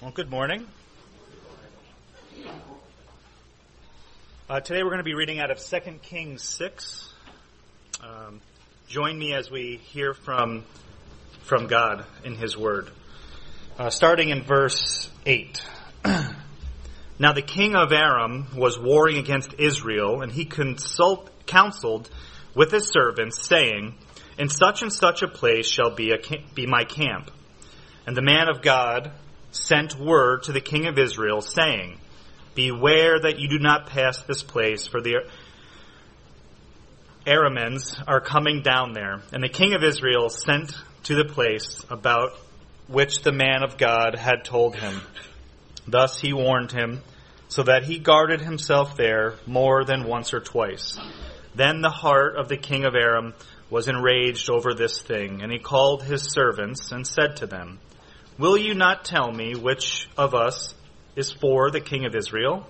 Well, good morning. Uh, today we're going to be reading out of 2 Kings 6. Um, join me as we hear from, from God in His Word. Uh, starting in verse 8. now the king of Aram was warring against Israel, and he consult, counseled with his servants, saying, In such and such a place shall be, a, be my camp. And the man of God sent word to the king of Israel, saying, Beware that you do not pass this place, for the Arameans are coming down there. And the king of Israel sent to the place about which the man of God had told him. Thus he warned him, so that he guarded himself there more than once or twice. Then the heart of the king of Aram was enraged over this thing, and he called his servants and said to them, Will you not tell me which of us is for the king of Israel?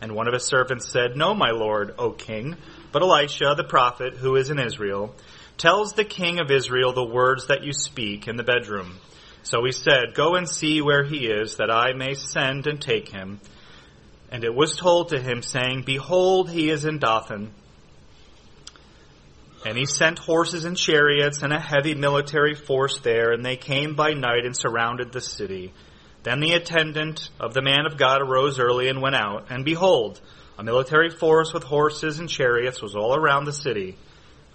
And one of his servants said, No, my lord, O king, but Elisha, the prophet, who is in Israel, tells the king of Israel the words that you speak in the bedroom. So he said, Go and see where he is, that I may send and take him. And it was told to him, saying, Behold, he is in Dothan. And he sent horses and chariots and a heavy military force there, and they came by night and surrounded the city. Then the attendant of the man of God arose early and went out, and behold, a military force with horses and chariots was all around the city.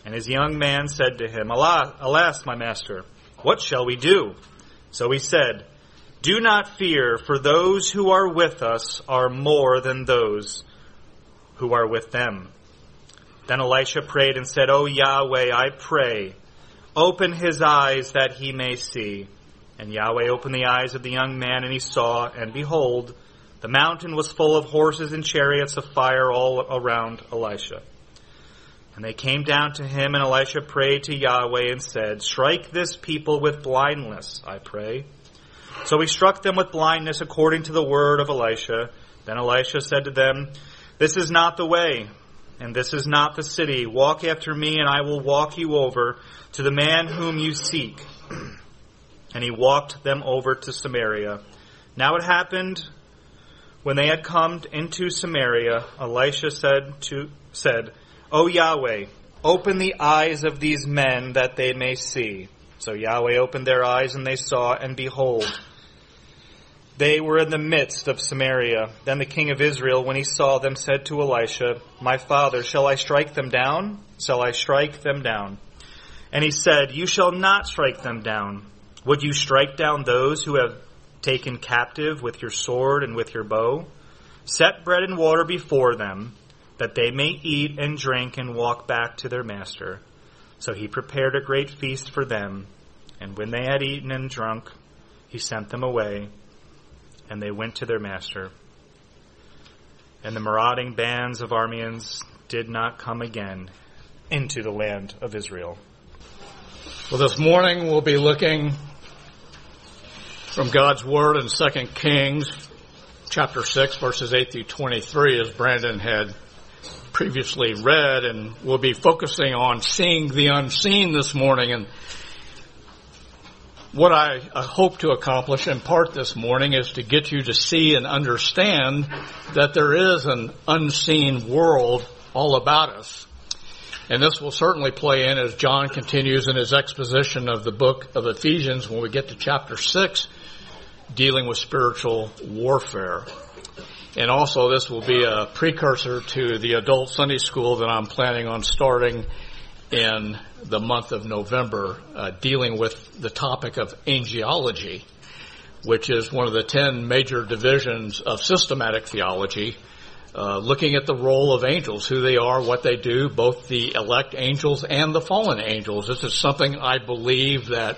And his young man said to him, Alas, my master, what shall we do? So he said, Do not fear, for those who are with us are more than those who are with them. Then Elisha prayed and said, O Yahweh, I pray, open his eyes that he may see. And Yahweh opened the eyes of the young man, and he saw, and behold, the mountain was full of horses and chariots of fire all around Elisha. And they came down to him, and Elisha prayed to Yahweh and said, Strike this people with blindness, I pray. So he struck them with blindness according to the word of Elisha. Then Elisha said to them, This is not the way and this is not the city. Walk after me, and I will walk you over to the man whom you seek. and he walked them over to Samaria. Now it happened when they had come into Samaria, Elisha said to said, O Yahweh, open the eyes of these men that they may see. So Yahweh opened their eyes, and they saw, and behold, they were in the midst of Samaria. Then the king of Israel, when he saw them, said to Elisha, My father, shall I strike them down? Shall I strike them down? And he said, You shall not strike them down. Would you strike down those who have taken captive with your sword and with your bow? Set bread and water before them, that they may eat and drink and walk back to their master. So he prepared a great feast for them, and when they had eaten and drunk, he sent them away and they went to their master. And the marauding bands of Arameans did not come again into the land of Israel. Well, this morning we'll be looking from God's Word in 2 Kings chapter 6 verses 8 through 23 as Brandon had previously read and we'll be focusing on seeing the unseen this morning and what I hope to accomplish in part this morning is to get you to see and understand that there is an unseen world all about us. And this will certainly play in as John continues in his exposition of the book of Ephesians when we get to chapter 6, dealing with spiritual warfare. And also this will be a precursor to the adult Sunday school that I'm planning on starting in the month of November uh, dealing with the topic of angelology, which is one of the ten major divisions of systematic theology, uh, looking at the role of angels, who they are, what they do, both the elect angels and the fallen angels. This is something I believe that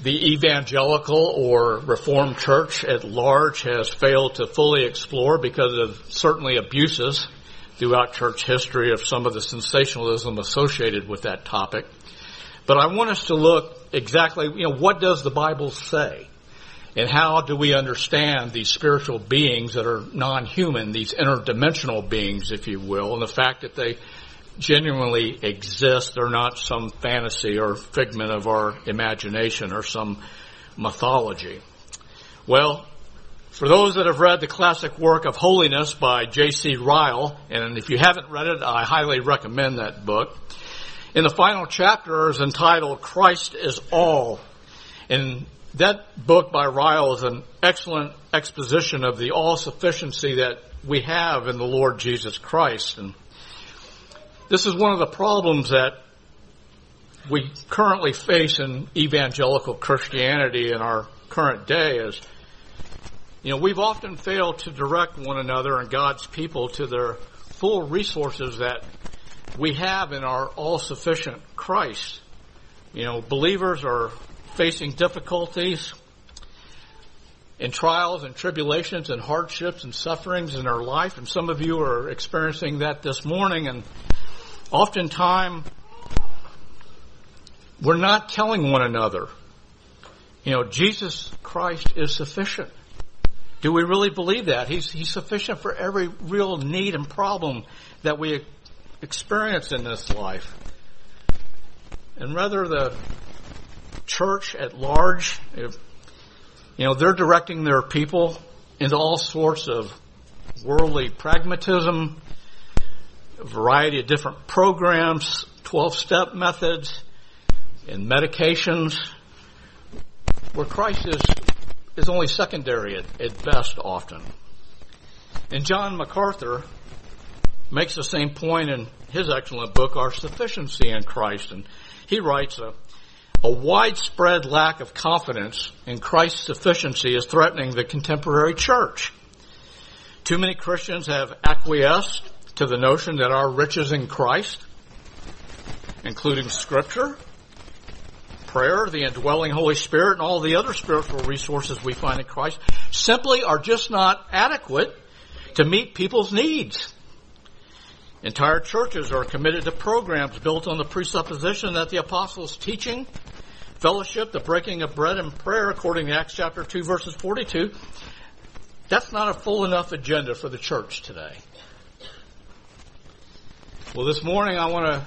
the evangelical or reformed church at large has failed to fully explore because of certainly abuses throughout church history of some of the sensationalism associated with that topic. But I want us to look exactly, you know, what does the Bible say? And how do we understand these spiritual beings that are non-human, these interdimensional beings, if you will, and the fact that they genuinely exist, they're not some fantasy or figment of our imagination or some mythology. Well, For those that have read the classic work of Holiness by J.C. Ryle, and if you haven't read it, I highly recommend that book. In the final chapter is entitled Christ is All. And that book by Ryle is an excellent exposition of the all sufficiency that we have in the Lord Jesus Christ. And this is one of the problems that we currently face in evangelical Christianity in our current day is you know, we've often failed to direct one another and God's people to their full resources that we have in our all sufficient Christ. You know, believers are facing difficulties and trials and tribulations and hardships and sufferings in their life, and some of you are experiencing that this morning, and oftentimes we're not telling one another, you know, Jesus Christ is sufficient. Do we really believe that? He's, he's sufficient for every real need and problem that we experience in this life. And rather the church at large, if, you know, they're directing their people into all sorts of worldly pragmatism, a variety of different programs, 12 step methods, and medications, where Christ is is only secondary at, best often. And John MacArthur makes the same point in his excellent book, Our Sufficiency in Christ. And he writes, a, a widespread lack of confidence in Christ's sufficiency is threatening the contemporary church. Too many Christians have acquiesced to the notion that our riches in Christ, including scripture, prayer, the indwelling Holy Spirit, and all the other spiritual resources we find in Christ simply are just not adequate to meet people's needs. Entire churches are committed to programs built on the presupposition that the apostles' teaching, fellowship, the breaking of bread, and prayer, according to Acts chapter 2, verses 42, that's not a full enough agenda for the church today. Well, this morning I want to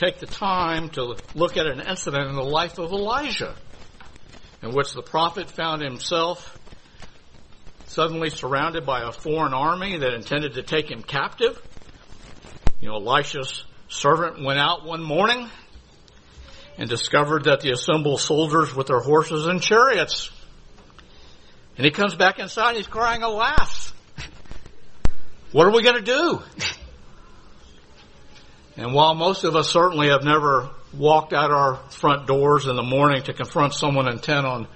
take the time to look at an incident in the life of Elijah in which the prophet found himself suddenly surrounded by a foreign army that intended to take him captive. You know, Elisha's servant went out one morning and discovered that the assembled soldiers with their horses and chariots. And he comes back inside and he's crying, alas! What are we going to do? And while most of us certainly have never walked out our front doors in the morning to confront someone intent on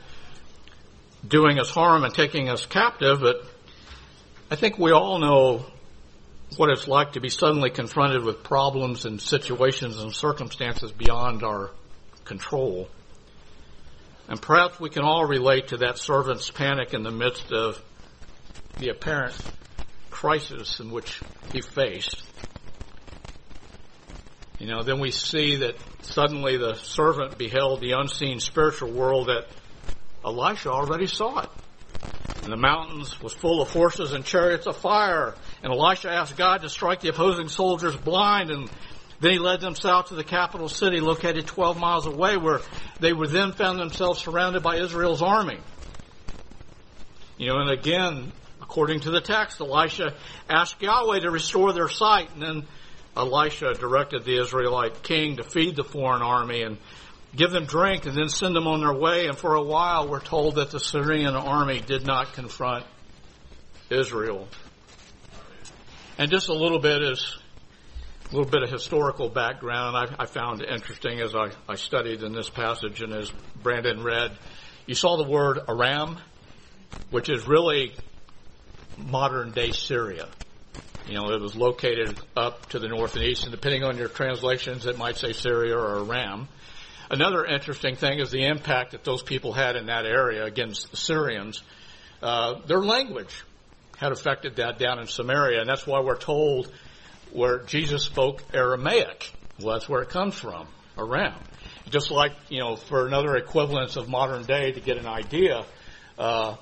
doing us harm and taking us captive, but I think we all know what it's like to be suddenly confronted with problems and situations and circumstances beyond our control. And perhaps we can all relate to that servant's panic in the midst of the apparent crisis in which he faced. You know, then we see that suddenly the servant beheld the unseen spiritual world that Elisha already saw it. And the mountains was full of horses and chariots of fire. And Elisha asked God to strike the opposing soldiers blind. And then he led them south to the capital city located 12 miles away where they were then found themselves surrounded by Israel's army. You know, and again, according to the text, Elisha asked Yahweh to restore their sight. And then Elisha directed the Israelite king to feed the foreign army and give them drink and then send them on their way. And for a while, we're told that the Syrian army did not confront Israel. And just a little bit is a little bit of historical background I, I found interesting as I, I studied in this passage and as Brandon read. You saw the word Aram, which is really modern day Syria. You know, it was located up to the north and east, and depending on your translations, it might say Syria or Aram. Another interesting thing is the impact that those people had in that area against the Syrians. Uh, their language had affected that down in Samaria, and that's why we're told where Jesus spoke Aramaic. Well, that's where it comes from, Aram. Just like, you know, for another equivalence of modern day to get an idea, uh,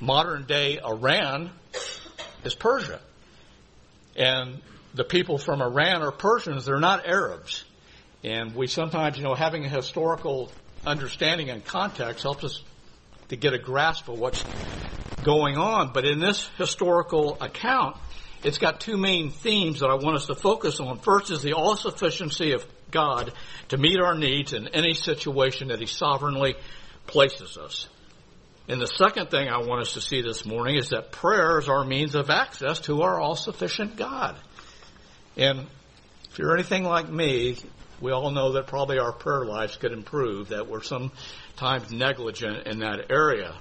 modern day Iran is Persia. And the people from Iran are Persians, they're not Arabs. And we sometimes, you know, having a historical understanding and context helps us to get a grasp of what's going on. But in this historical account, it's got two main themes that I want us to focus on. First is the all sufficiency of God to meet our needs in any situation that He sovereignly places us. And the second thing I want us to see this morning is that prayer is our means of access to our all sufficient God. And if you're anything like me, we all know that probably our prayer lives could improve, that we're sometimes negligent in that area.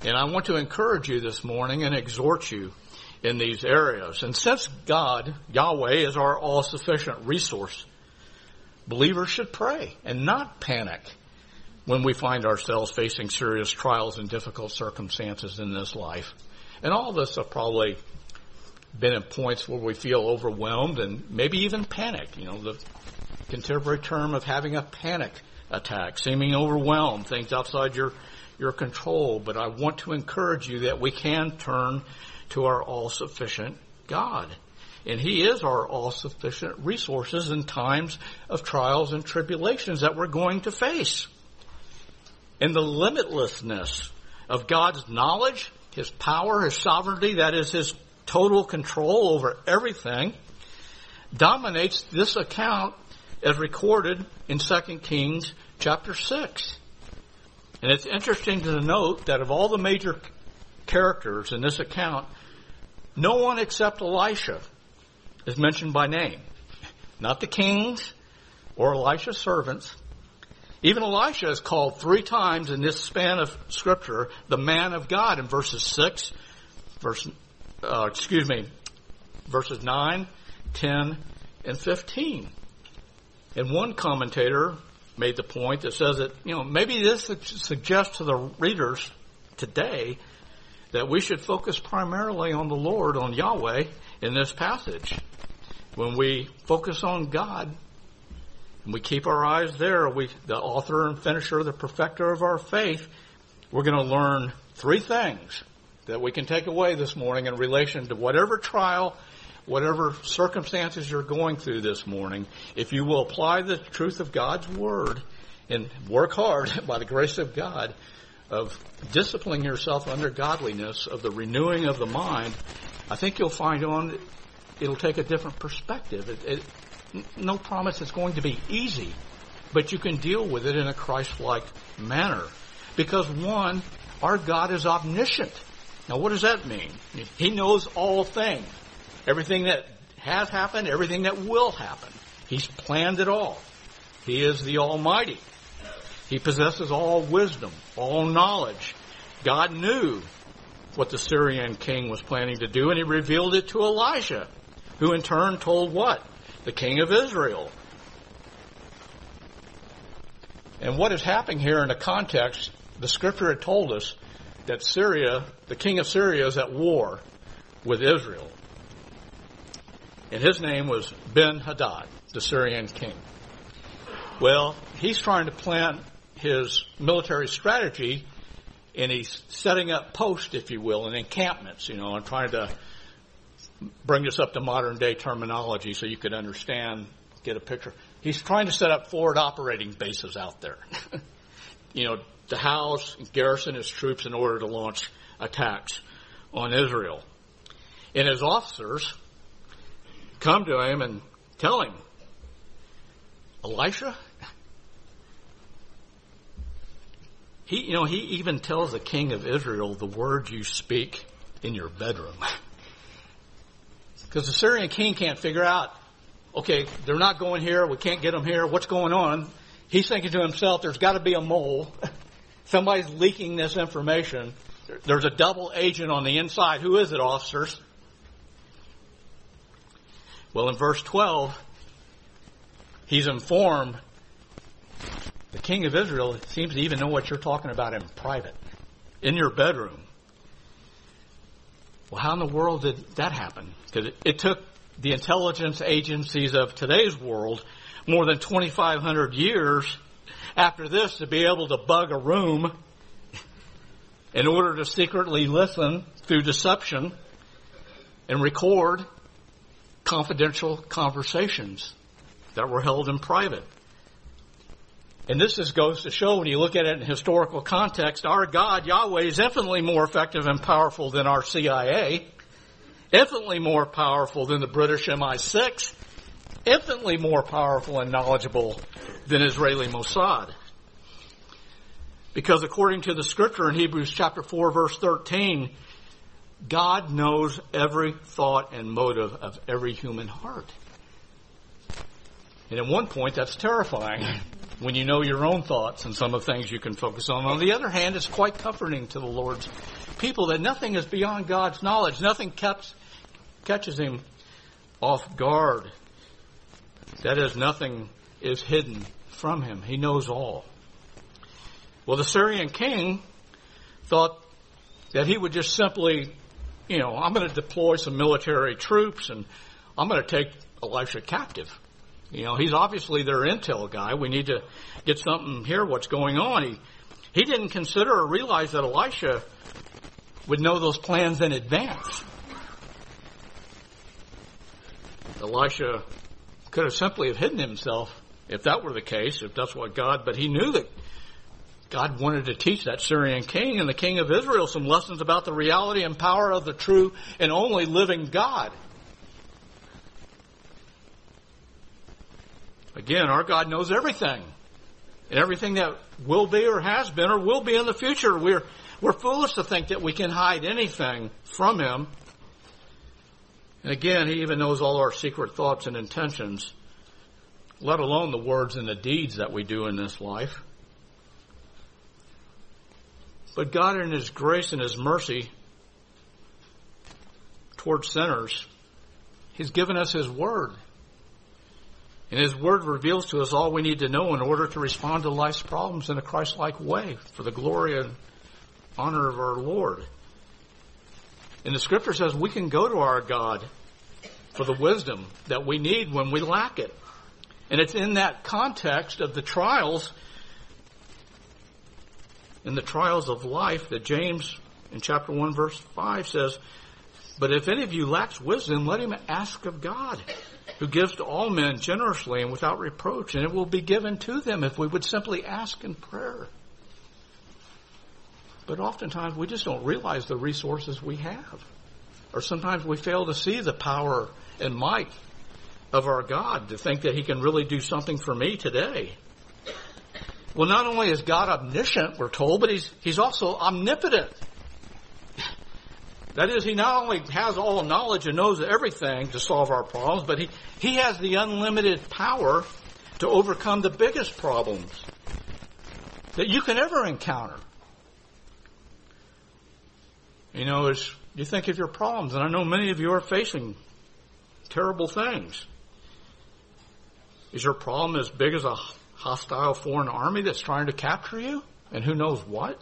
And I want to encourage you this morning and exhort you in these areas. And since God, Yahweh, is our all sufficient resource, believers should pray and not panic when we find ourselves facing serious trials and difficult circumstances in this life. And all of us have probably been in points where we feel overwhelmed and maybe even panic. You know, the contemporary term of having a panic attack, seeming overwhelmed, things outside your, your control. But I want to encourage you that we can turn to our all-sufficient God. And He is our all-sufficient resources in times of trials and tribulations that we're going to face. And the limitlessness of God's knowledge, His power, His sovereignty, that is His total control over everything, dominates this account as recorded in 2 Kings chapter 6. And it's interesting to note that of all the major characters in this account, no one except Elisha is mentioned by name. Not the kings or Elisha's servants. Even Elisha is called three times in this span of scripture the man of God in verses 6, verse, uh, excuse me, verses 9, 10, and 15. And one commentator made the point that says that, you know, maybe this suggests to the readers today that we should focus primarily on the Lord, on Yahweh, in this passage. When we focus on God, and we keep our eyes there, we, the author and finisher, the perfecter of our faith, we're going to learn three things that we can take away this morning in relation to whatever trial, whatever circumstances you're going through this morning. If you will apply the truth of God's Word and work hard by the grace of God, of disciplining yourself under godliness, of the renewing of the mind, I think you'll find on it'll take a different perspective. It, it, no promise it's going to be easy, but you can deal with it in a Christ-like manner. Because one, our God is omniscient. Now what does that mean? He knows all things. Everything that has happened, everything that will happen. He's planned it all. He is the Almighty. He possesses all wisdom, all knowledge. God knew what the Syrian king was planning to do, and he revealed it to Elijah, who in turn told what? The king of Israel. And what is happening here in the context, the scripture had told us that Syria, the king of Syria, is at war with Israel. And his name was Ben Hadad, the Syrian king. Well, he's trying to plant his military strategy and he's setting up posts, if you will, and encampments, you know, and trying to bring this up to modern day terminology so you could understand, get a picture. He's trying to set up forward operating bases out there. you know, to house and garrison his troops in order to launch attacks on Israel. And his officers come to him and tell him, Elisha, He, you know, he even tells the king of Israel the words you speak in your bedroom. Because the Syrian king can't figure out, okay, they're not going here, we can't get them here, what's going on? He's thinking to himself, there's got to be a mole. Somebody's leaking this information. There's a double agent on the inside. Who is it, officers? Well, in verse 12, he's informed the king of Israel seems to even know what you're talking about in private, in your bedroom. Well, how in the world did that happen? Because it, took the intelligence agencies of today's world more than 2,500 years after this to be able to bug a room in order to secretly listen through deception and record confidential conversations that were held in private. And this just goes to show when you look at it in historical context, our God, Yahweh, is infinitely more effective and powerful than our CIA, infinitely more powerful than the British MI6, infinitely more powerful and knowledgeable than Israeli Mossad. Because according to the scripture in Hebrews chapter 4 verse 13, God knows every thought and motive of every human heart. And at one point, that's terrifying when you know your own thoughts and some of the things you can focus on. On the other hand, it's quite comforting to the Lord's people that nothing is beyond God's knowledge. Nothing catch, catches him off guard. That is, nothing is hidden from him. He knows all. Well, the Syrian king thought that he would just simply, you know, I'm going to deploy some military troops and I'm going to take Elisha captive. You know, he's obviously their intel guy. We need to get something here, what's going on. He, he didn't consider or realize that Elisha would know those plans in advance. Elisha could have simply have hidden himself if that were the case, if that's what God, but he knew that God wanted to teach that Syrian king and the king of Israel some lessons about the reality and power of the true and only living God. Again, our God knows everything. Everything that will be or has been or will be in the future. We're, we're foolish to think that we can hide anything from Him. And again, He even knows all our secret thoughts and intentions, let alone the words and the deeds that we do in this life. But God in His grace and His mercy towards sinners, He's given us His Word. And His Word reveals to us all we need to know in order to respond to life's problems in a Christ-like way for the glory and honor of our Lord. And the Scripture says we can go to our God for the wisdom that we need when we lack it. And it's in that context of the trials, in the trials of life that James in chapter 1 verse 5 says, But if any of you lacks wisdom, let him ask of God who gives to all men generously and without reproach, and it will be given to them if we would simply ask in prayer. But oftentimes we just don't realize the resources we have. Or sometimes we fail to see the power and might of our God to think that He can really do something for me today. Well, not only is God omniscient, we're told, but He's, He's also omnipotent. That is, he not only has all knowledge and knows everything to solve our problems, but he, he has the unlimited power to overcome the biggest problems that you can ever encounter. You know, as you think of your problems, and I know many of you are facing terrible things. Is your problem as big as a hostile foreign army that's trying to capture you? And who knows what?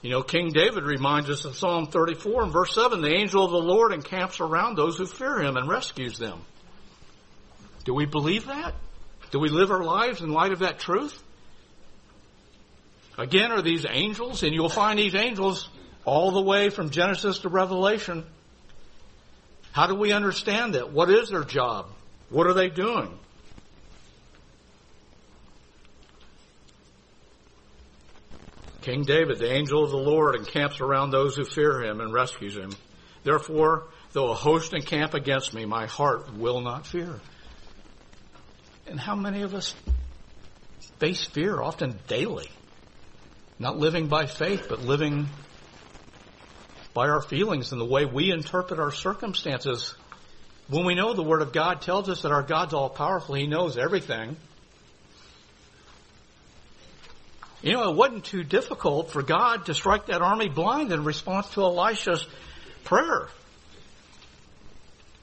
You know, King David reminds us in Psalm 34 and verse 7, the angel of the Lord encamps around those who fear him and rescues them. Do we believe that? Do we live our lives in light of that truth? Again, are these angels? And you'll find these angels all the way from Genesis to Revelation. How do we understand that? What is their job? What are they doing? King David, the angel of the Lord, encamps around those who fear him and rescues him. Therefore, though a host encamp against me, my heart will not fear. And how many of us face fear often daily? Not living by faith, but living by our feelings and the way we interpret our circumstances. When we know the Word of God tells us that our God's all powerful, He knows everything. You know, it wasn't too difficult for God to strike that army blind in response to Elisha's prayer.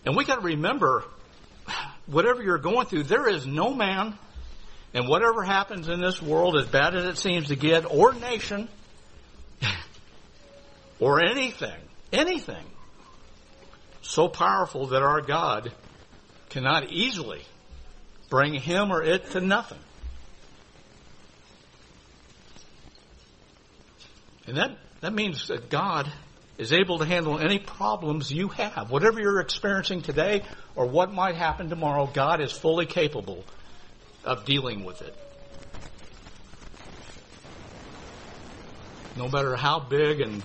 And we got to remember, whatever you're going through, there is no man, and whatever happens in this world, as bad as it seems to get, or nation, or anything, anything, so powerful that our God cannot easily bring him or it to nothing. And that, that means that God is able to handle any problems you have. Whatever you're experiencing today or what might happen tomorrow, God is fully capable of dealing with it. No matter how big and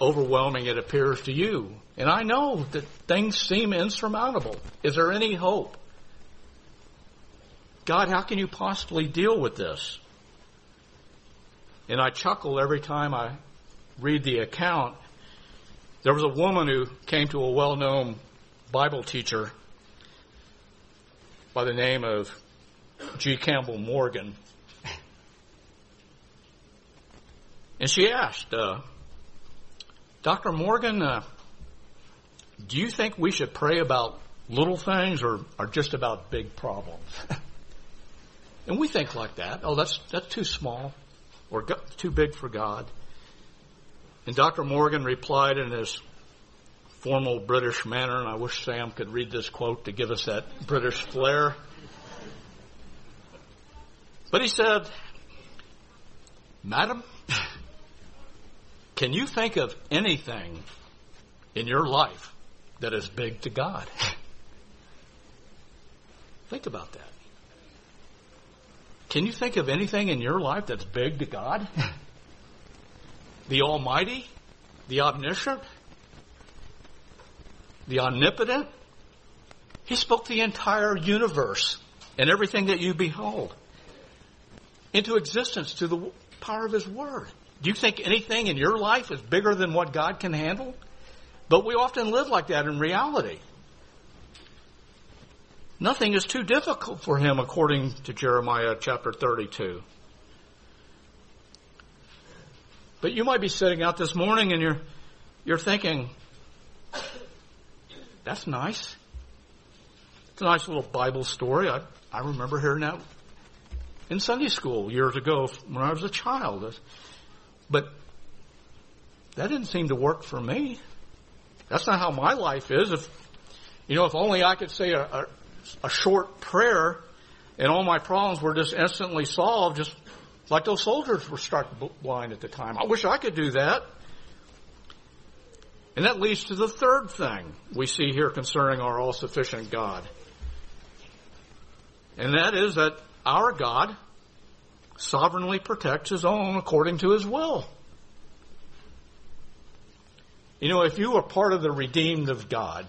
overwhelming it appears to you. And I know that things seem insurmountable. Is there any hope? God, how can you possibly deal with this? And I chuckle every time I read the account. There was a woman who came to a well known Bible teacher by the name of G. Campbell Morgan. And she asked, uh, Dr. Morgan, uh, do you think we should pray about little things or, or just about big problems? and we think like that. Oh, that's, that's too small or too big for God. And Dr. Morgan replied in his formal British manner, and I wish Sam could read this quote to give us that British flair. But he said, Madam, can you think of anything in your life that is big to God? think about that. Can you think of anything in your life that's big to God? the Almighty? The Omniscient? The Omnipotent? He spoke the entire universe and everything that you behold into existence through the power of His Word. Do you think anything in your life is bigger than what God can handle? But we often live like that in reality. Nothing is too difficult for him, according to Jeremiah chapter 32. But you might be sitting out this morning and you're, you're thinking, that's nice. It's a nice little Bible story. I, I remember hearing that in Sunday school years ago when I was a child. But that didn't seem to work for me. That's not how my life is. If, you know, if only I could say a, a, a short prayer and all my problems were just instantly solved, just like those soldiers were struck blind at the time. I wish I could do that. And that leads to the third thing we see here concerning our all sufficient God. And that is that our God sovereignly protects his own according to his will. You know, if you are part of the redeemed of God,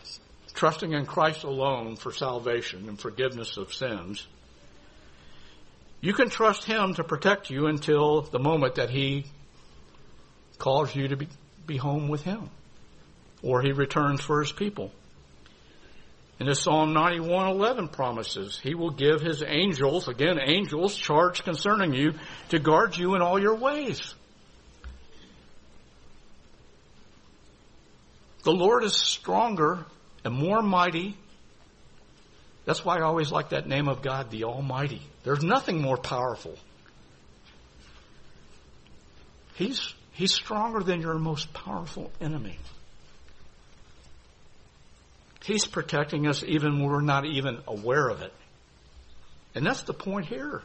trusting in Christ alone for salvation and forgiveness of sins, you can trust Him to protect you until the moment that He calls you to be, be home with Him or He returns for His people. And as Psalm 91:11 promises, He will give His angels, again angels, charge concerning you to guard you in all your ways. The Lord is stronger and more mighty. That's why I always like that name of God, the Almighty. There's nothing more powerful. He's, he's stronger than your most powerful enemy. He's protecting us even when we're not even aware of it. And that's the point here.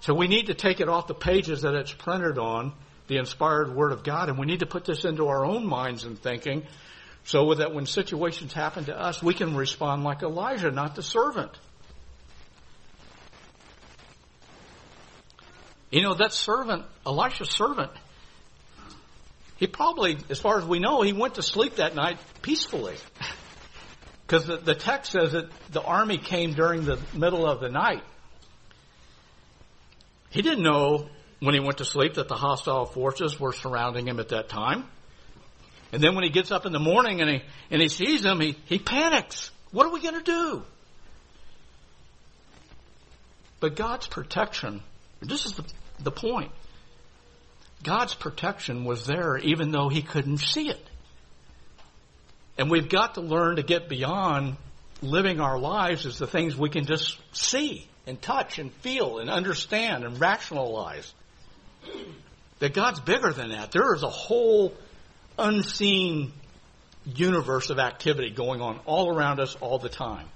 So we need to take it off the pages that it's printed on, the inspired Word of God, and we need to put this into our own minds and thinking so that when situations happen to us, we can respond like Elijah, not the servant. You know, that servant, Elisha's servant, he probably, as far as we know, he went to sleep that night peacefully. Because the, the text says that the army came during the middle of the night. He didn't know when he went to sleep that the hostile forces were surrounding him at that time. And then when he gets up in the morning and he, and he sees them, he, he panics. What are we going to do? But God's protection, this is the, the point. God's protection was there even though he couldn't see it. And we've got to learn to get beyond living our lives as the things we can just see and touch and feel and understand and rationalize. That God's bigger than that. There is a whole unseen universe of activity going on all around us all the time.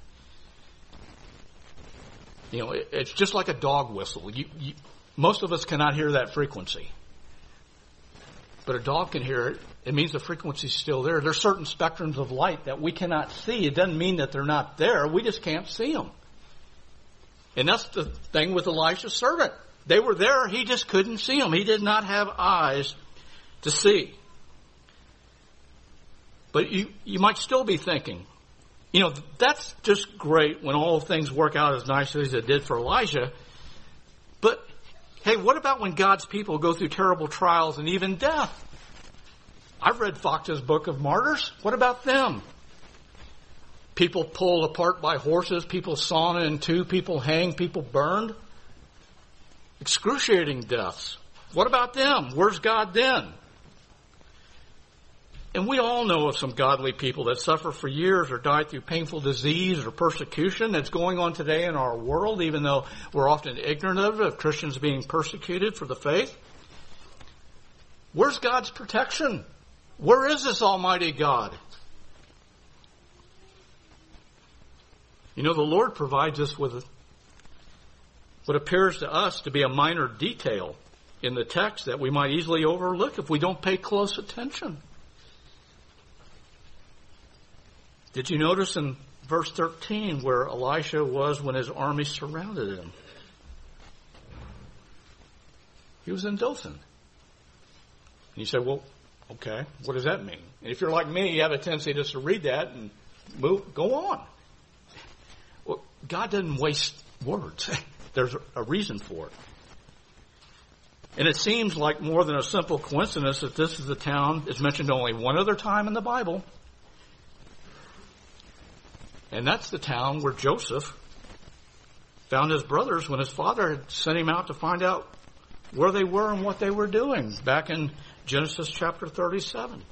You know, it, it's just like a dog whistle. You, you, most of us cannot hear that frequency. But a dog can hear it. It means the frequency's still there. There's certain spectrums of light that we cannot see. It doesn't mean that they're not there. We just can't see them. And that's the thing with Elisha's servant. They were there, he just couldn't see them. He did not have eyes to see. But you, you might still be thinking, you know, that's just great when all things work out as nicely as it did for Elijah. But, hey, what about when God's people go through terrible trials and even death? I've read Fox's Book of Martyrs. What about them? People pulled apart by horses, people sawn in two, people hanged, people burned. Excruciating deaths. What about them? Where's God then? And we all know of some godly people that suffer for years or die through painful disease or persecution that's going on today in our world, even though we're often ignorant of it, of Christians being persecuted for the faith. Where's God's protection? Where is this Almighty God? You know, the Lord provides us with what appears to us to be a minor detail in the text that we might easily overlook if we don't pay close attention. Did you notice in verse 13 where Elisha was when his army surrounded him? He was in Dothan. And you say, well, okay, what does that mean? And if you're like me, you have a tendency just to read that and move, go on. Well, God doesn't waste words. There's a reason for it. And it seems like more than a simple coincidence that this is the town it's mentioned only one other time in the Bible and that's the town where Joseph found his brothers when his father had sent him out to find out where they were and what they were doing back in Genesis chapter 37.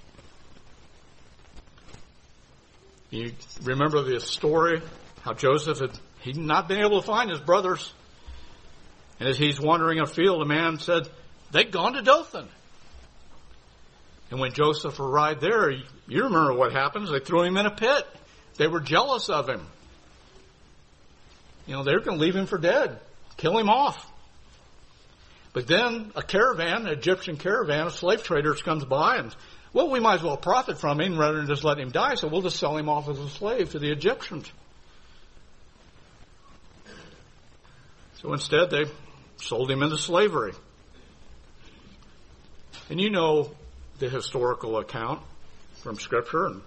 You remember the story how Joseph had he'd not been able to find his brothers. And as he's wandering afield, a man said, They'd gone to Dothan. And when Joseph arrived there, you remember what happens. They threw him in a pit. They were jealous of him. You know, they were going to leave him for dead, kill him off. But then a caravan, an Egyptian caravan of slave traders comes by and, well, we might as well profit from him rather than just let him die, so we'll just sell him off as a slave to the Egyptians. So instead, they sold him into slavery. And you know the historical account from Scripture, and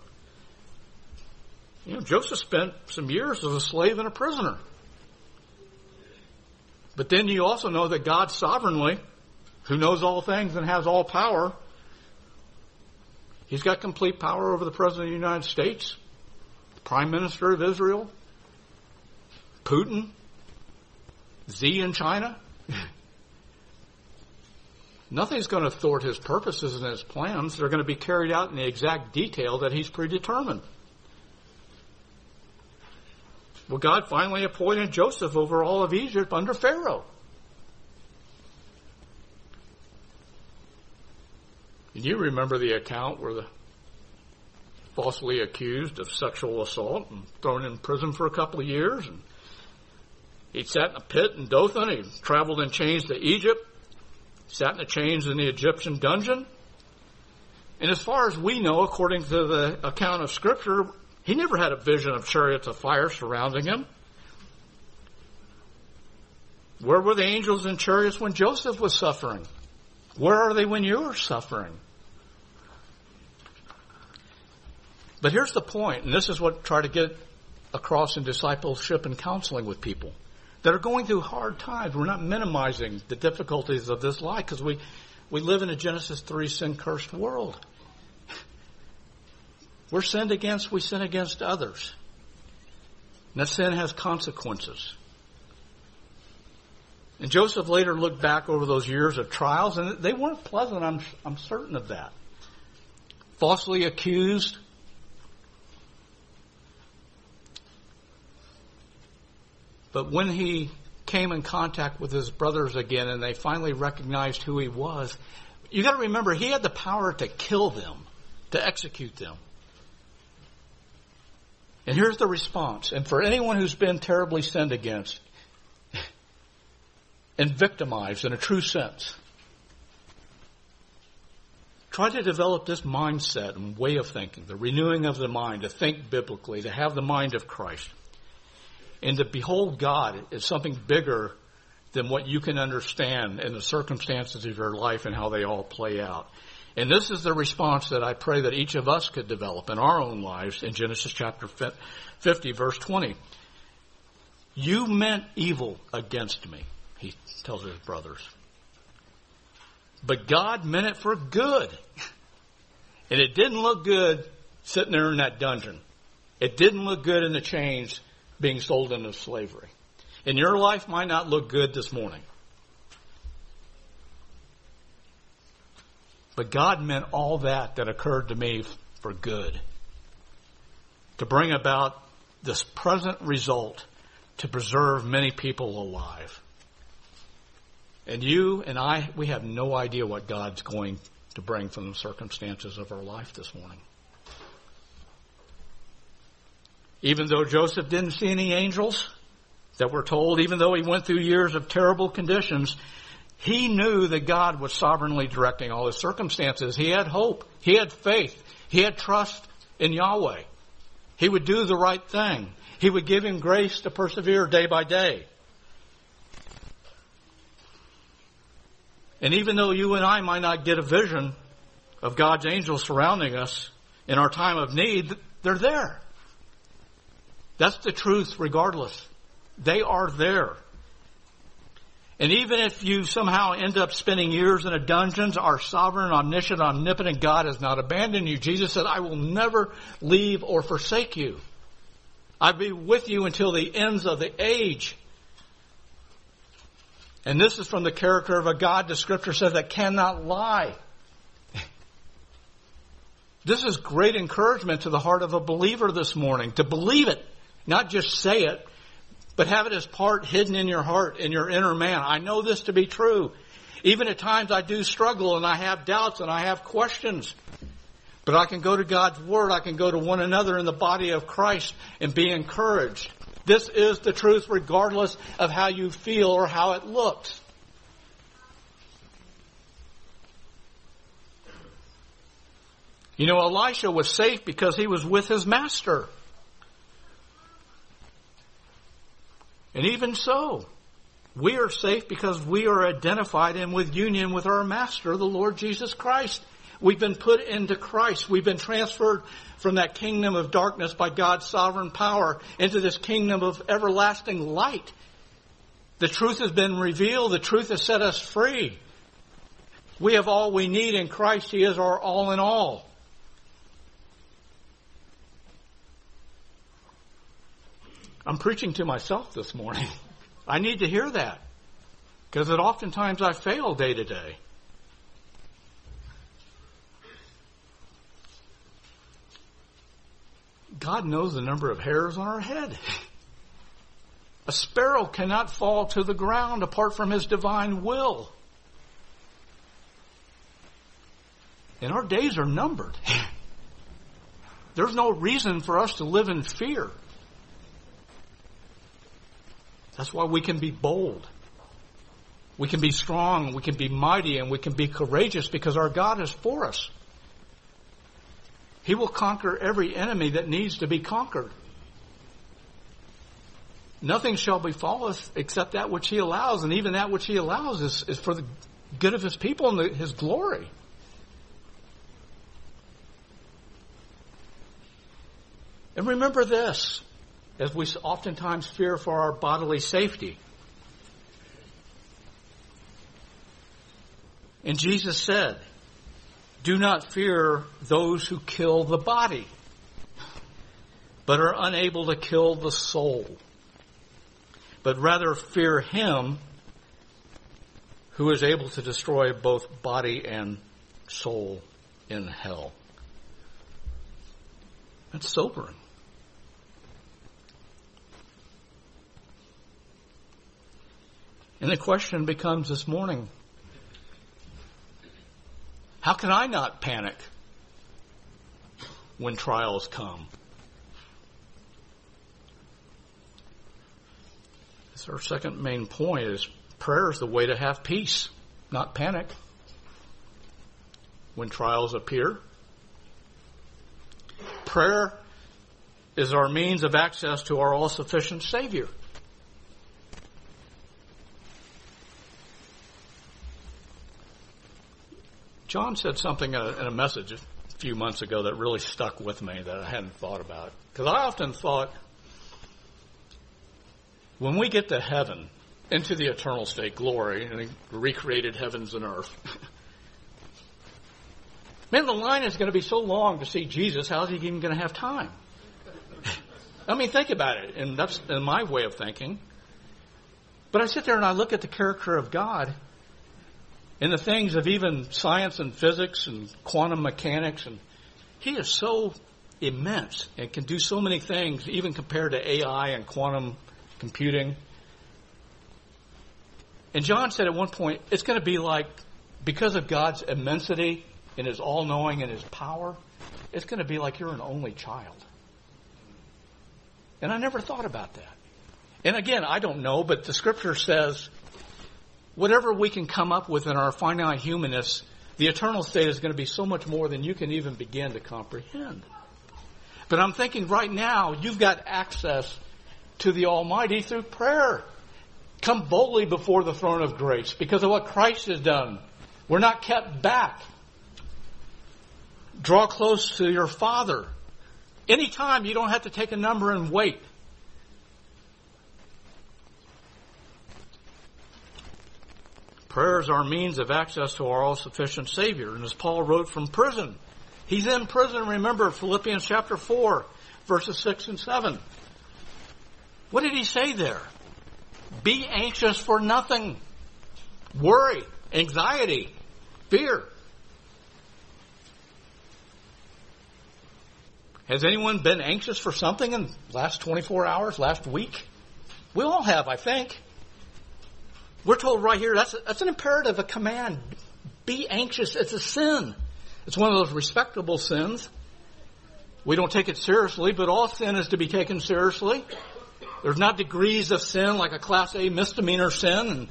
you know, Joseph spent some years as a slave and a prisoner. But then you also know that God sovereignly, who knows all things and has all power, He's got complete power over the President of the United States, the Prime Minister of Israel, Putin, Xi in China. Nothing's going to thwart his purposes and his plans. They're going to be carried out in the exact detail that he's predetermined. Well, God finally appointed Joseph over all of Egypt under Pharaoh. And you remember the account where the falsely accused of sexual assault and thrown in prison for a couple of years. And he sat in a pit in Dothan. He traveled in chains to Egypt. Sat in the chains in the Egyptian dungeon. And as far as we know, according to the account of Scripture, he never had a vision of chariots of fire surrounding him. Where were the angels and chariots when Joseph was suffering? Where are they when you're suffering? But here's the point, and this is what I try to get across in discipleship and counseling with people that are going through hard times. We're not minimizing the difficulties of this life because we, we live in a Genesis 3 sin cursed world. We're sinned against, we sin against others. And that sin has consequences. And Joseph later looked back over those years of trials, and they weren't pleasant, I'm, I'm certain of that. Falsely accused. But when he came in contact with his brothers again and they finally recognized who he was, you gotta remember, he had the power to kill them, to execute them. And here's the response. And for anyone who's been terribly sinned against and victimized in a true sense, try to develop this mindset and way of thinking, the renewing of the mind, to think biblically, to have the mind of Christ, and to behold God as something bigger than what you can understand in the circumstances of your life and how they all play out. And this is the response that I pray that each of us could develop in our own lives in Genesis chapter 50 verse 20. You meant evil against me, he tells his brothers. But God meant it for good. And it didn't look good sitting there in that dungeon. It didn't look good in the chains being sold into slavery. And your life might not look good this morning. But God meant all that that occurred to me for good. To bring about this present result to preserve many people alive. And you and I, we have no idea what God's going to bring from the circumstances of our life this morning. Even though Joseph didn't see any angels that were told, even though he went through years of terrible conditions, he knew that God was sovereignly directing all his circumstances. He had hope. He had faith. He had trust in Yahweh. He would do the right thing. He would give him grace to persevere day by day. And even though you and I might not get a vision of God's angels surrounding us in our time of need, they're there. That's the truth regardless. They are there. And even if you somehow end up spending years in a dungeon, our sovereign, omniscient, omnipotent God has not abandoned you. Jesus said, I will never leave or forsake you. I'll be with you until the ends of the age. And this is from the character of a God, the scripture says, that cannot lie. This is great encouragement to the heart of a believer this morning, to believe it, not just say it, but have it as part hidden in your heart, in your inner man. I know this to be true. Even at times I do struggle and I have doubts and I have questions. But I can go to God's Word, I can go to one another in the body of Christ and be encouraged. This is the truth regardless of how you feel or how it looks. You know, Elisha was safe because he was with his master. And even so, we are safe because we are identified and with union with our master, the Lord Jesus Christ. We've been put into Christ. We've been transferred from that kingdom of darkness by God's sovereign power into this kingdom of everlasting light. The truth has been revealed. The truth has set us free. We have all we need in Christ. He is our all in all. I'm preaching to myself this morning. I need to hear that because it oftentimes I fail day to day. God knows the number of hairs on our head. A sparrow cannot fall to the ground apart from his divine will. And our days are numbered. There's no reason for us to live in fear. That's why we can be bold. We can be strong, we can be mighty, and we can be courageous because our God is for us. He will conquer every enemy that needs to be conquered. Nothing shall befall us except that which He allows, and even that which He allows is, is for the good of His people and the, His glory. And remember this, as we oftentimes fear for our bodily safety. And Jesus said, do not fear those who kill the body, but are unable to kill the soul. But rather fear him who is able to destroy both body and soul in hell. That's sobering. And the question becomes this morning how can I not panic when trials come? Our second main point is prayer is the way to have peace, not panic. When trials appear, prayer is our means of access to our all-sufficient Savior. John said something in a, in a message a few months ago that really stuck with me that I hadn't thought about. Because I often thought, when we get to heaven, into the eternal state, glory, and recreated heavens and earth, man, the line is going to be so long to see Jesus. How's he even going to have time? I mean, think about it, and that's in my way of thinking. But I sit there and I look at the character of God in the things of even science and physics and quantum mechanics, and he is so immense and can do so many things, even compared to AI and quantum computing. And John said at one point, it's going to be like, because of God's immensity and his all knowing and his power, it's going to be like you're an only child. And I never thought about that. And again, I don't know, but the scripture says whatever we can come up with in our finite humanness, the eternal state is going to be so much more than you can even begin to comprehend. But I'm thinking right now, you've got access to the Almighty through prayer. Come boldly before the throne of grace because of what Christ has done. We're not kept back. Draw close to your Father. Anytime you don't have to take a number and wait. Prayer is our means of access to our all sufficient Savior. And as Paul wrote from prison, he's in prison, remember Philippians chapter 4, verses 6 and 7. What did he say there? Be anxious for nothing. Worry, anxiety, fear. Has anyone been anxious for something in the last 24 hours, last week? We all have, I think. We're told right here that's, that's an imperative, a command. Be anxious. It's a sin. It's one of those respectable sins. We don't take it seriously, but all sin is to be taken seriously. There's not degrees of sin like a class A misdemeanor sin. And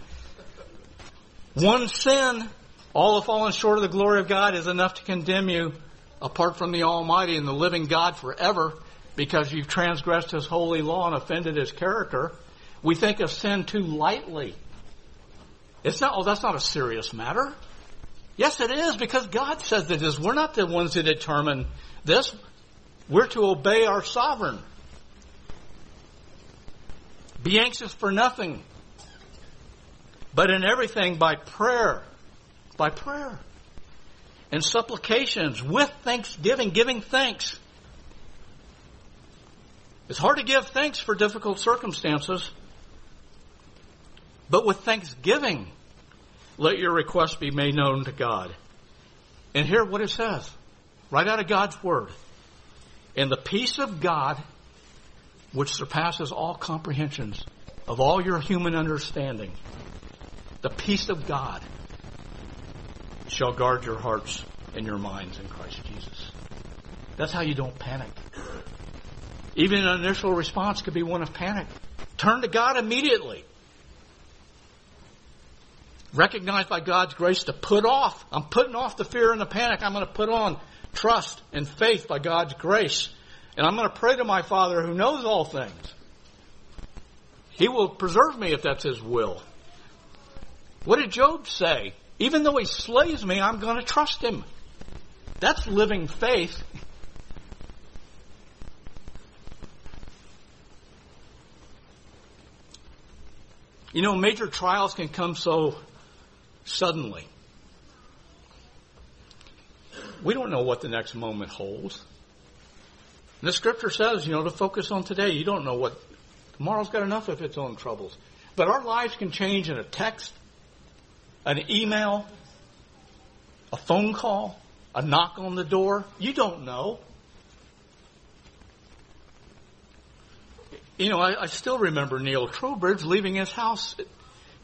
one sin, all have fallen short of the glory of God, is enough to condemn you apart from the Almighty and the living God forever because you've transgressed His holy law and offended His character. We think of sin too lightly. It's not, oh, that's not a serious matter. Yes, it is because God says it is. We're not the ones that determine this. We're to obey our sovereign. Be anxious for nothing, but in everything by prayer, by prayer and supplications with thanksgiving, giving thanks. It's hard to give thanks for difficult circumstances. But with thanksgiving, let your requests be made known to God. And hear what it says, right out of God's Word. And the peace of God, which surpasses all comprehensions of all your human understanding, the peace of God shall guard your hearts and your minds in Christ Jesus. That's how you don't panic. Even an initial response could be one of panic. Turn to God immediately recognized by God's grace to put off. I'm putting off the fear and the panic. I'm going to put on trust and faith by God's grace. And I'm going to pray to my Father who knows all things. He will preserve me if that's His will. What did Job say? Even though he slays me, I'm going to trust him. That's living faith. You know, major trials can come so suddenly. We don't know what the next moment holds. And the scripture says, you know, to focus on today. You don't know what tomorrow's got enough of its own troubles. But our lives can change in a text, an email, a phone call, a knock on the door. You don't know. You know, I, I still remember Neil Trowbridge leaving his house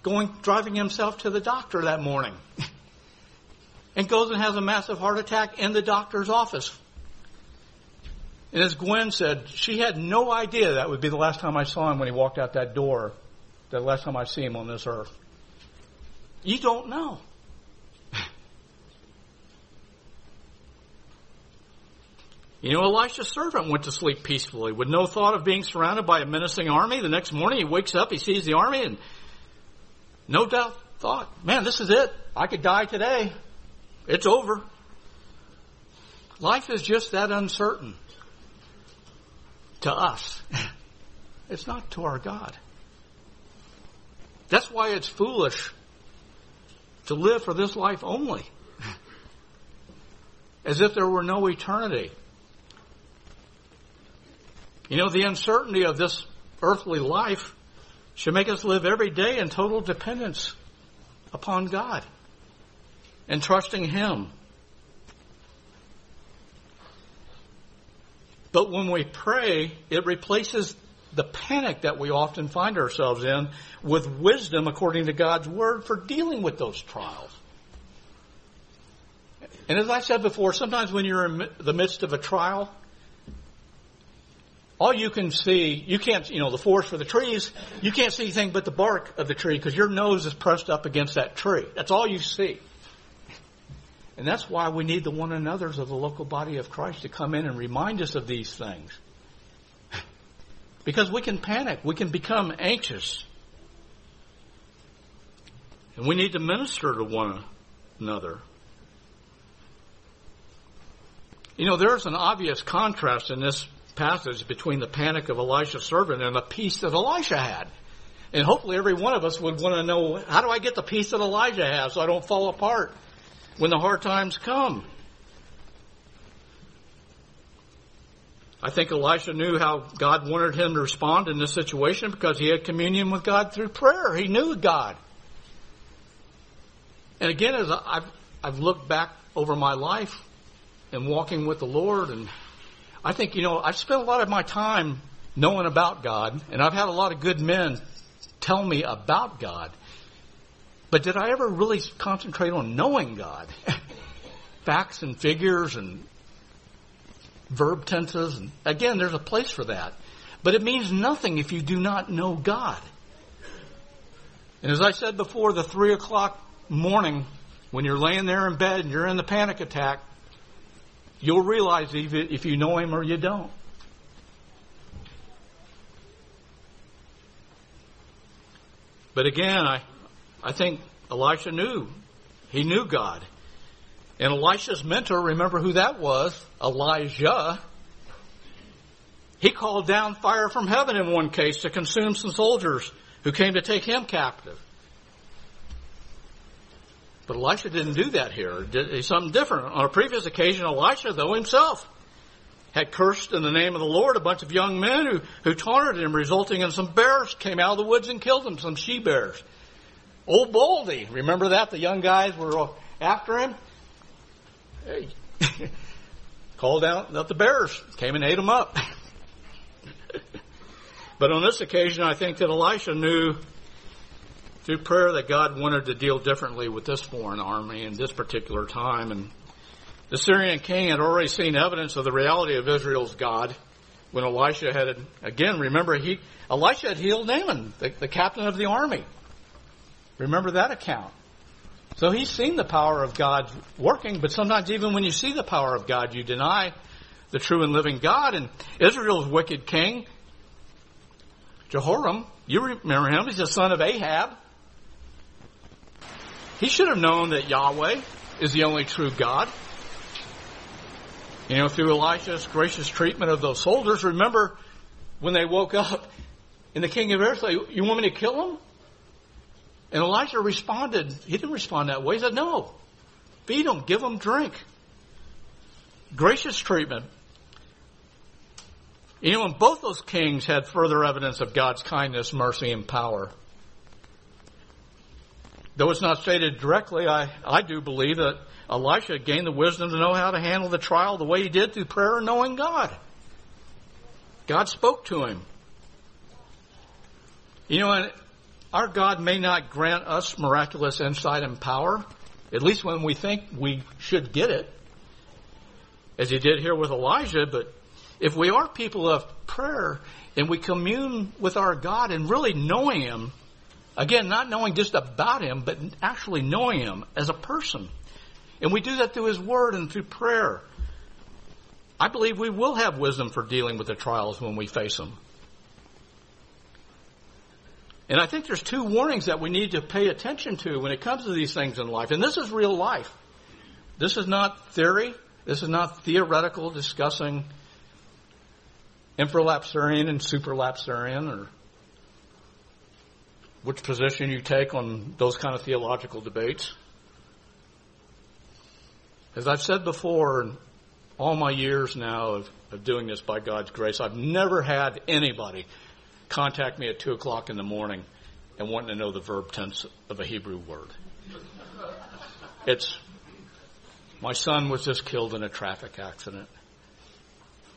going, driving himself to the doctor that morning. and goes and has a massive heart attack in the doctor's office. And as Gwen said, she had no idea that would be the last time I saw him when he walked out that door, the last time I see him on this earth. You don't know. You know, Elisha's servant went to sleep peacefully with no thought of being surrounded by a menacing army. The next morning he wakes up, he sees the army, and no doubt thought, man, this is it. I could die today. It's over. Life is just that uncertain to us. It's not to our God. That's why it's foolish to live for this life only. As if there were no eternity. You know, the uncertainty of this earthly life should make us live every day in total dependence upon God and trusting Him. But when we pray, it replaces the panic that we often find ourselves in with wisdom according to God's Word for dealing with those trials. And as I said before, sometimes when you're in the midst of a trial, all you can see, you can't, you know, the forest for the trees, you can't see anything but the bark of the tree because your nose is pressed up against that tree. That's all you see. And that's why we need the one another's of the local body of Christ to come in and remind us of these things. Because we can panic, we can become anxious. And we need to minister to one another. You know, there's an obvious contrast in this passage between the panic of Elisha's servant and the peace that Elisha had. And hopefully every one of us would want to know, how do I get the peace that Elijah has so I don't fall apart when the hard times come? I think Elisha knew how God wanted him to respond in this situation because he had communion with God through prayer. He knew God. And again, as I've, I've looked back over my life and walking with the Lord and I think, you know, I've spent a lot of my time knowing about God, and I've had a lot of good men tell me about God. But did I ever really concentrate on knowing God? Facts and figures and verb tenses. And again, there's a place for that. But it means nothing if you do not know God. And as I said before, the three o'clock morning, when you're laying there in bed and you're in the panic attack, You'll realize if you know him or you don't. But again, I, I think Elisha knew. He knew God. And Elisha's mentor, remember who that was? Elijah. He called down fire from heaven in one case to consume some soldiers who came to take him captive. But Elisha didn't do that here. Did something different. On a previous occasion, Elisha, though himself, had cursed in the name of the Lord a bunch of young men who, who taunted him, resulting in some bears came out of the woods and killed him, some she bears. Old Baldy, remember that? The young guys were after him. Hey. Called out that the bears came and ate him up. but on this occasion, I think that Elisha knew through prayer that God wanted to deal differently with this foreign army in this particular time. And the Syrian king had already seen evidence of the reality of Israel's God when Elisha had, again, remember, he, Elisha had healed Naaman, the, the captain of the army. Remember that account. So he's seen the power of God working, but sometimes even when you see the power of God, you deny the true and living God. And Israel's wicked king, Jehoram, you remember him, he's the son of Ahab. He should have known that Yahweh is the only true God. You know, through Elisha's gracious treatment of those soldiers, remember when they woke up and the king of Israel, said, you want me to kill them? And Elisha responded, he didn't respond that way. He said, no, feed them, give them drink. Gracious treatment. You know, and both those kings had further evidence of God's kindness, mercy, and power. Though it's not stated directly, I, I do believe that Elisha gained the wisdom to know how to handle the trial the way he did through prayer and knowing God. God spoke to him. You know, our God may not grant us miraculous insight and power, at least when we think we should get it, as he did here with Elijah, but if we are people of prayer and we commune with our God and really knowing Him, Again, not knowing just about Him, but actually knowing Him as a person. And we do that through His Word and through prayer. I believe we will have wisdom for dealing with the trials when we face them. And I think there's two warnings that we need to pay attention to when it comes to these things in life. And this is real life. This is not theory. This is not theoretical discussing infralapsarian and superlapsarian or which position you take on those kind of theological debates. As I've said before, all my years now of, of doing this by God's grace, I've never had anybody contact me at 2 o'clock in the morning and wanting to know the verb tense of a Hebrew word. It's, my son was just killed in a traffic accident.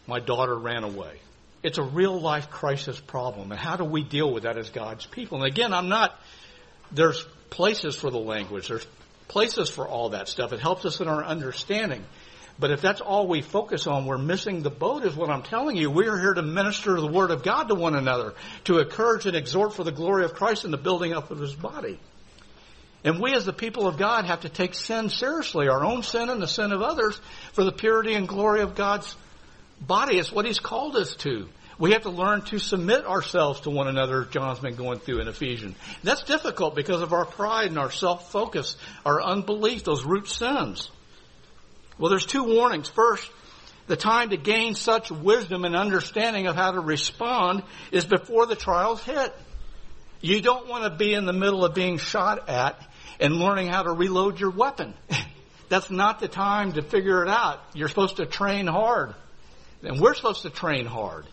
My daughter ran away. It's a real life crisis problem. And how do we deal with that as God's people? And again, I'm not, there's places for the language. There's places for all that stuff. It helps us in our understanding. But if that's all we focus on, we're missing the boat is what I'm telling you. We are here to minister the Word of God to one another, to encourage and exhort for the glory of Christ and the building up of His body. And we as the people of God have to take sin seriously, our own sin and the sin of others, for the purity and glory of God's body. It's what He's called us to. We have to learn to submit ourselves to one another, John's been going through in Ephesians. That's difficult because of our pride and our self-focus, our unbelief, those root sins. Well, there's two warnings. First, the time to gain such wisdom and understanding of how to respond is before the trials hit. You don't want to be in the middle of being shot at and learning how to reload your weapon. That's not the time to figure it out. You're supposed to train hard. And we're supposed to train hard.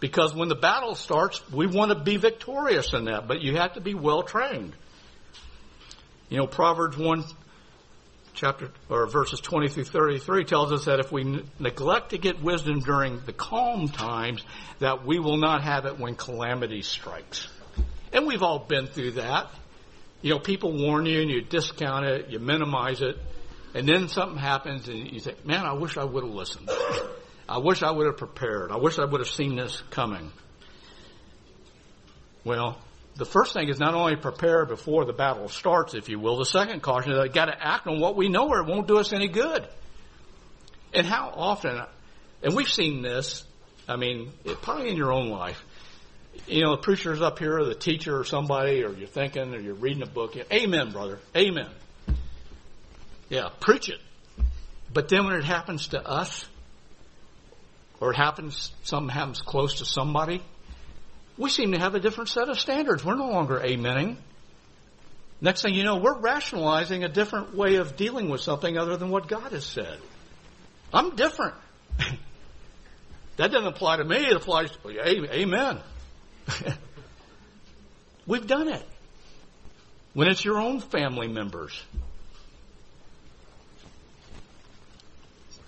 Because when the battle starts, we want to be victorious in that, but you have to be well trained. You know, Proverbs 1 chapter or verses 20 through 33 tells us that if we neglect to get wisdom during the calm times that we will not have it when calamity strikes and we've all been through that you know people warn you and you discount it you minimize it and then something happens and you think man i wish i would have listened i wish i would have prepared i wish i would have seen this coming well the first thing is not only prepare before the battle starts, if you will. The second caution is that got to act on what we know or it won't do us any good. And how often, and we've seen this, I mean, probably in your own life. You know, the preacher's up here, or the teacher, or somebody, or you're thinking, or you're reading a book. Amen, brother. Amen. Yeah, preach it. But then when it happens to us, or it happens, something happens close to somebody, we seem to have a different set of standards. We're no longer amening. Next thing you know, we're rationalizing a different way of dealing with something other than what God has said. I'm different. that doesn't apply to me. It applies to Amen. We've done it. When it's your own family members.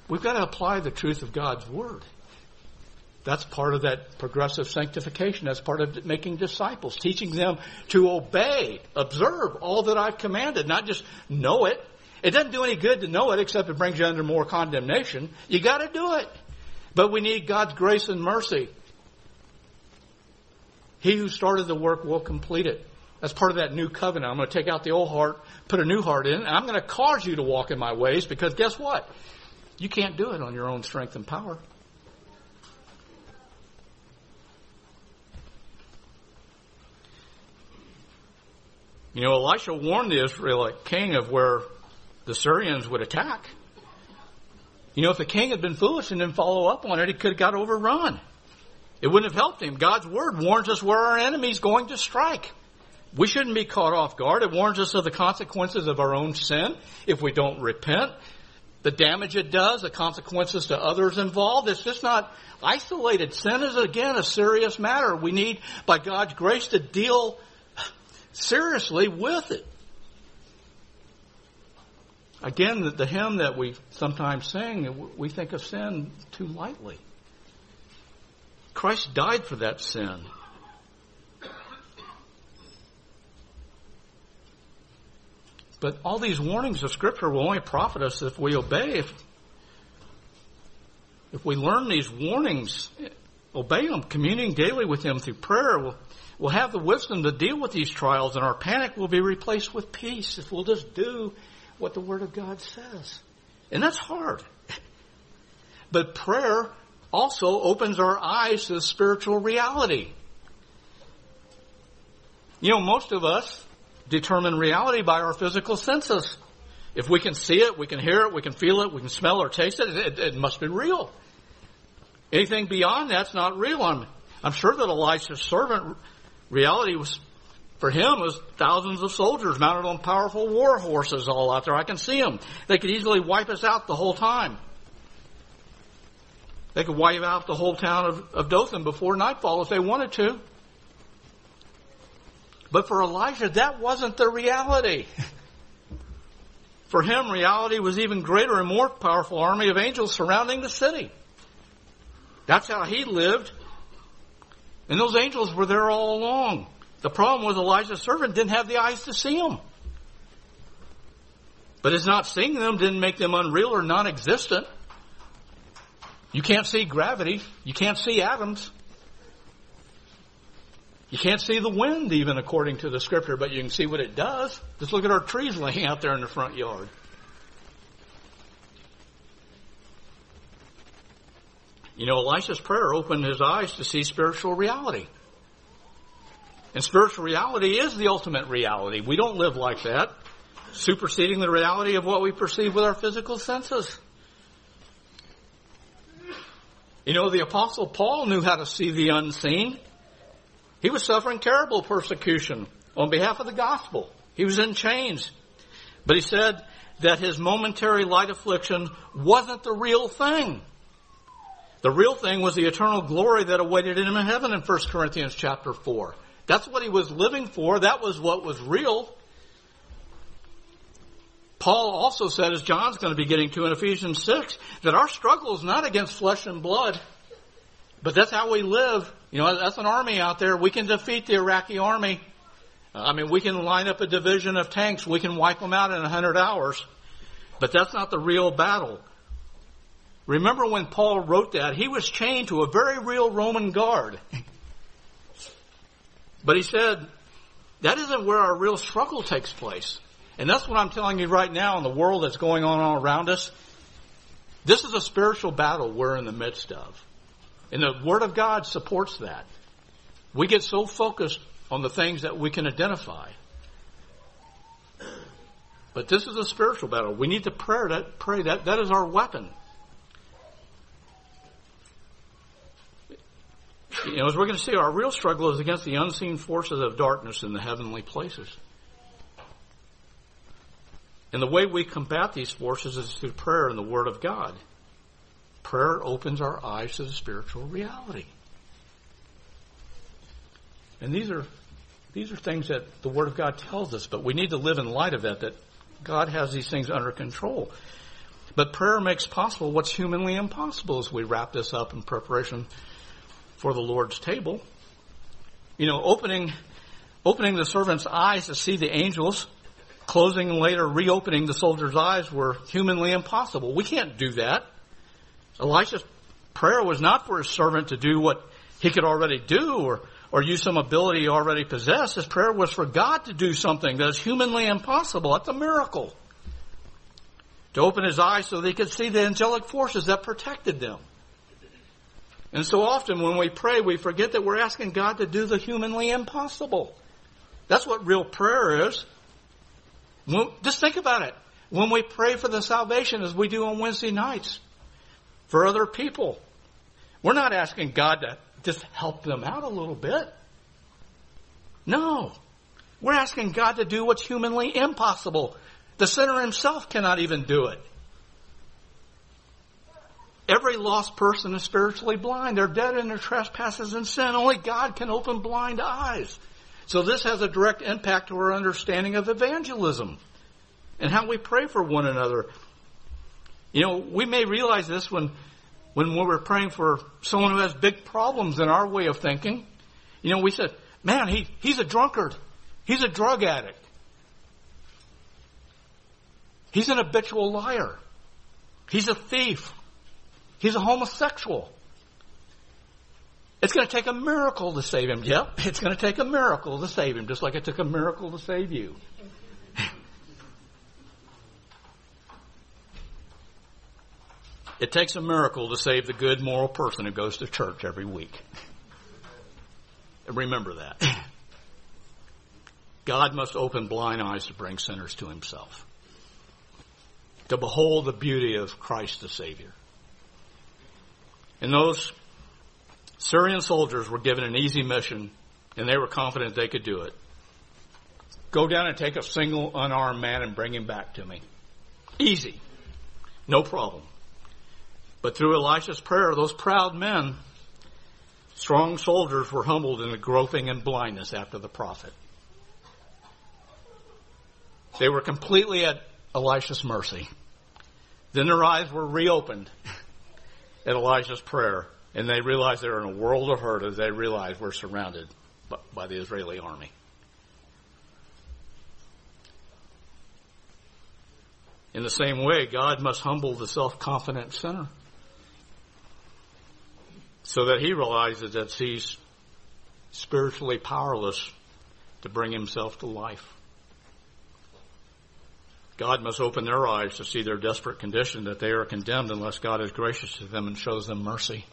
We've got to apply the truth of God's Word. That's part of that progressive sanctification. That's part of making disciples, teaching them to obey, observe all that I've commanded, not just know it. It doesn't do any good to know it except it brings you under more condemnation. You gotta do it. But we need God's grace and mercy. He who started the work will complete it. That's part of that new covenant. I'm going to take out the old heart, put a new heart in, and I'm going to cause you to walk in my ways because guess what? You can't do it on your own strength and power. You know, Elisha warned the Israelite king of where the Syrians would attack. You know, if the king had been foolish and didn't follow up on it, he could have got overrun. It wouldn't have helped him. God's word warns us where our enemy's going to strike. We shouldn't be caught off guard. It warns us of the consequences of our own sin if we don't repent. The damage it does, the consequences to others involved. It's just not isolated. Sin is again a serious matter. We need, by God's grace, to deal seriously with it. Again, the, the hymn that we sometimes sing, we think of sin too lightly. Christ died for that sin. But all these warnings of Scripture will only profit us if we obey. If, if we learn these warnings, obey them, communing daily with Him through prayer, we'll, we'll have the wisdom to deal with these trials and our panic will be replaced with peace if we'll just do what the Word of God says. And that's hard. But prayer also opens our eyes to the spiritual reality. You know, most of us determine reality by our physical senses. If we can see it, we can hear it, we can feel it, we can smell or taste it, it, it must be real. Anything beyond that's not real. I'm, I'm sure that Elisha's servant reality was for him was thousands of soldiers mounted on powerful war horses all out there. I can see them. They could easily wipe us out the whole time. They could wipe out the whole town of, of Dothan before nightfall if they wanted to. But for Elijah, that wasn't the reality. For him, reality was even greater and more powerful army of angels surrounding the city. That's how he lived. And those angels were there all along. The problem was Elijah's servant didn't have the eyes to see them. But his not seeing them didn't make them unreal or non-existent. You can't see gravity. You can't see atoms. You can't see the wind even according to the scripture, but you can see what it does. Just look at our trees laying out there in the front yard. You know, Elisha's prayer opened his eyes to see spiritual reality. And spiritual reality is the ultimate reality. We don't live like that, superseding the reality of what we perceive with our physical senses. You know, the apostle Paul knew how to see the unseen. He was suffering terrible persecution on behalf of the gospel. He was in chains. But he said that his momentary light affliction wasn't the real thing. The real thing was the eternal glory that awaited him in heaven in 1 Corinthians chapter 4. That's what he was living for. That was what was real. Paul also said, as John's going to be getting to in Ephesians 6, that our struggle is not against flesh and blood, but that's how we live. You know, that's an army out there. We can defeat the Iraqi army. I mean, we can line up a division of tanks. We can wipe them out in a hundred hours. But that's not the real battle. Remember when Paul wrote that, he was chained to a very real Roman guard. but he said, that isn't where our real struggle takes place. And that's what I'm telling you right now in the world that's going on all around us. This is a spiritual battle we're in the midst of. And the Word of God supports that. We get so focused on the things that we can identify. But this is a spiritual battle. We need to pray that, pray that. That is our weapon. You know, as we're going to see, our real struggle is against the unseen forces of darkness in the heavenly places. And the way we combat these forces is through prayer and the Word of God. Prayer opens our eyes to the spiritual reality. And these are these are things that the Word of God tells us, but we need to live in light of that, that God has these things under control. But prayer makes possible what's humanly impossible as we wrap this up in preparation for the Lord's table. You know, opening opening the servant's eyes to see the angels closing and later reopening the soldier's eyes were humanly impossible. We can't do that. Elisha's prayer was not for his servant to do what he could already do or, or use some ability he already possessed. His prayer was for God to do something that is humanly impossible. That's a miracle. To open his eyes so he could see the angelic forces that protected them. And so often when we pray, we forget that we're asking God to do the humanly impossible. That's what real prayer is. Just think about it. When we pray for the salvation as we do on Wednesday nights for other people, we're not asking God to just help them out a little bit. No. We're asking God to do what's humanly impossible. The sinner himself cannot even do it. Every lost person is spiritually blind. They're dead in their trespasses and sin. Only God can open blind eyes. So this has a direct impact to our understanding of evangelism and how we pray for one another. You know, we may realize this when, when we're praying for someone who has big problems in our way of thinking. You know, we said, man, he, he's a drunkard. He's a drug addict. He's an habitual liar. He's a thief. He's a homosexual. It's going to take a miracle to save him. Yep, it's going to take a miracle to save him, just like it took a miracle to save you. it takes a miracle to save the good moral person who goes to church every week. Remember that. God must open blind eyes to bring sinners to himself. to behold the beauty of Christ the Savior. And those Syrian soldiers were given an easy mission, and they were confident they could do it. Go down and take a single unarmed man and bring him back to me. Easy. No problem. But through Elisha's prayer, those proud men, strong soldiers, were humbled in the groping and blindness after the prophet. They were completely at Elisha's mercy. Then their eyes were reopened at Elijah's prayer, and they realize they're in a world of hurt as they realize we're surrounded by the Israeli army. In the same way, God must humble the self-confident sinner so that he realizes that he's spiritually powerless to bring himself to life. God must open their eyes to see their desperate condition that they are condemned unless God is gracious to them and shows them mercy.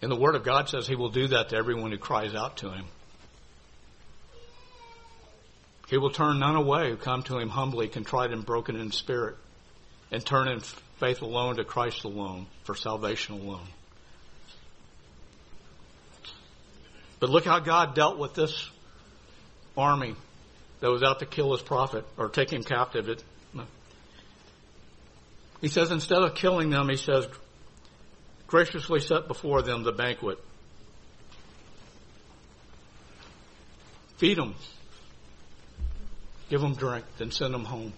And the Word of God says He will do that to everyone who cries out to Him. He will turn none away who come to him humbly, contrite and broken in spirit, and turn in faith alone to Christ alone for salvation alone. But look how God dealt with this army that was out to kill his prophet or take him captive. It, he says instead of killing them, he says, graciously set before them the banquet. Feed them give them drink, then send them home.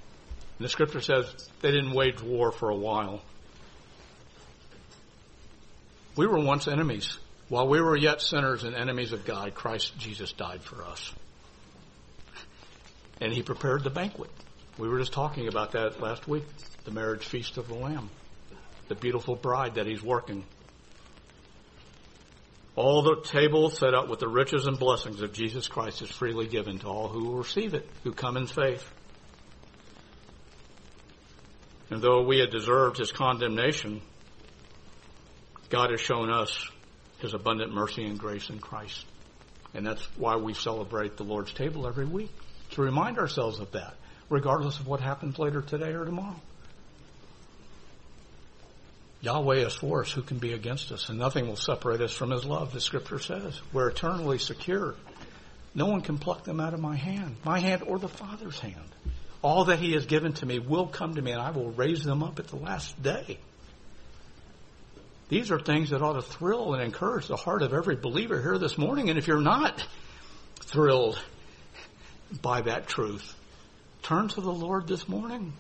And the scripture says they didn't wage war for a while. We were once enemies. While we were yet sinners and enemies of God, Christ Jesus died for us. And he prepared the banquet. We were just talking about that last week, the marriage feast of the Lamb, the beautiful bride that he's working all the table set up with the riches and blessings of Jesus Christ is freely given to all who will receive it, who come in faith. And though we had deserved his condemnation, God has shown us his abundant mercy and grace in Christ. And that's why we celebrate the Lord's table every week, to remind ourselves of that, regardless of what happens later today or tomorrow. Yahweh is for us. Who can be against us? And nothing will separate us from His love, the scripture says. We're eternally secure. No one can pluck them out of my hand, my hand or the Father's hand. All that He has given to me will come to me and I will raise them up at the last day. These are things that ought to thrill and encourage the heart of every believer here this morning. And if you're not thrilled by that truth, turn to the Lord this morning.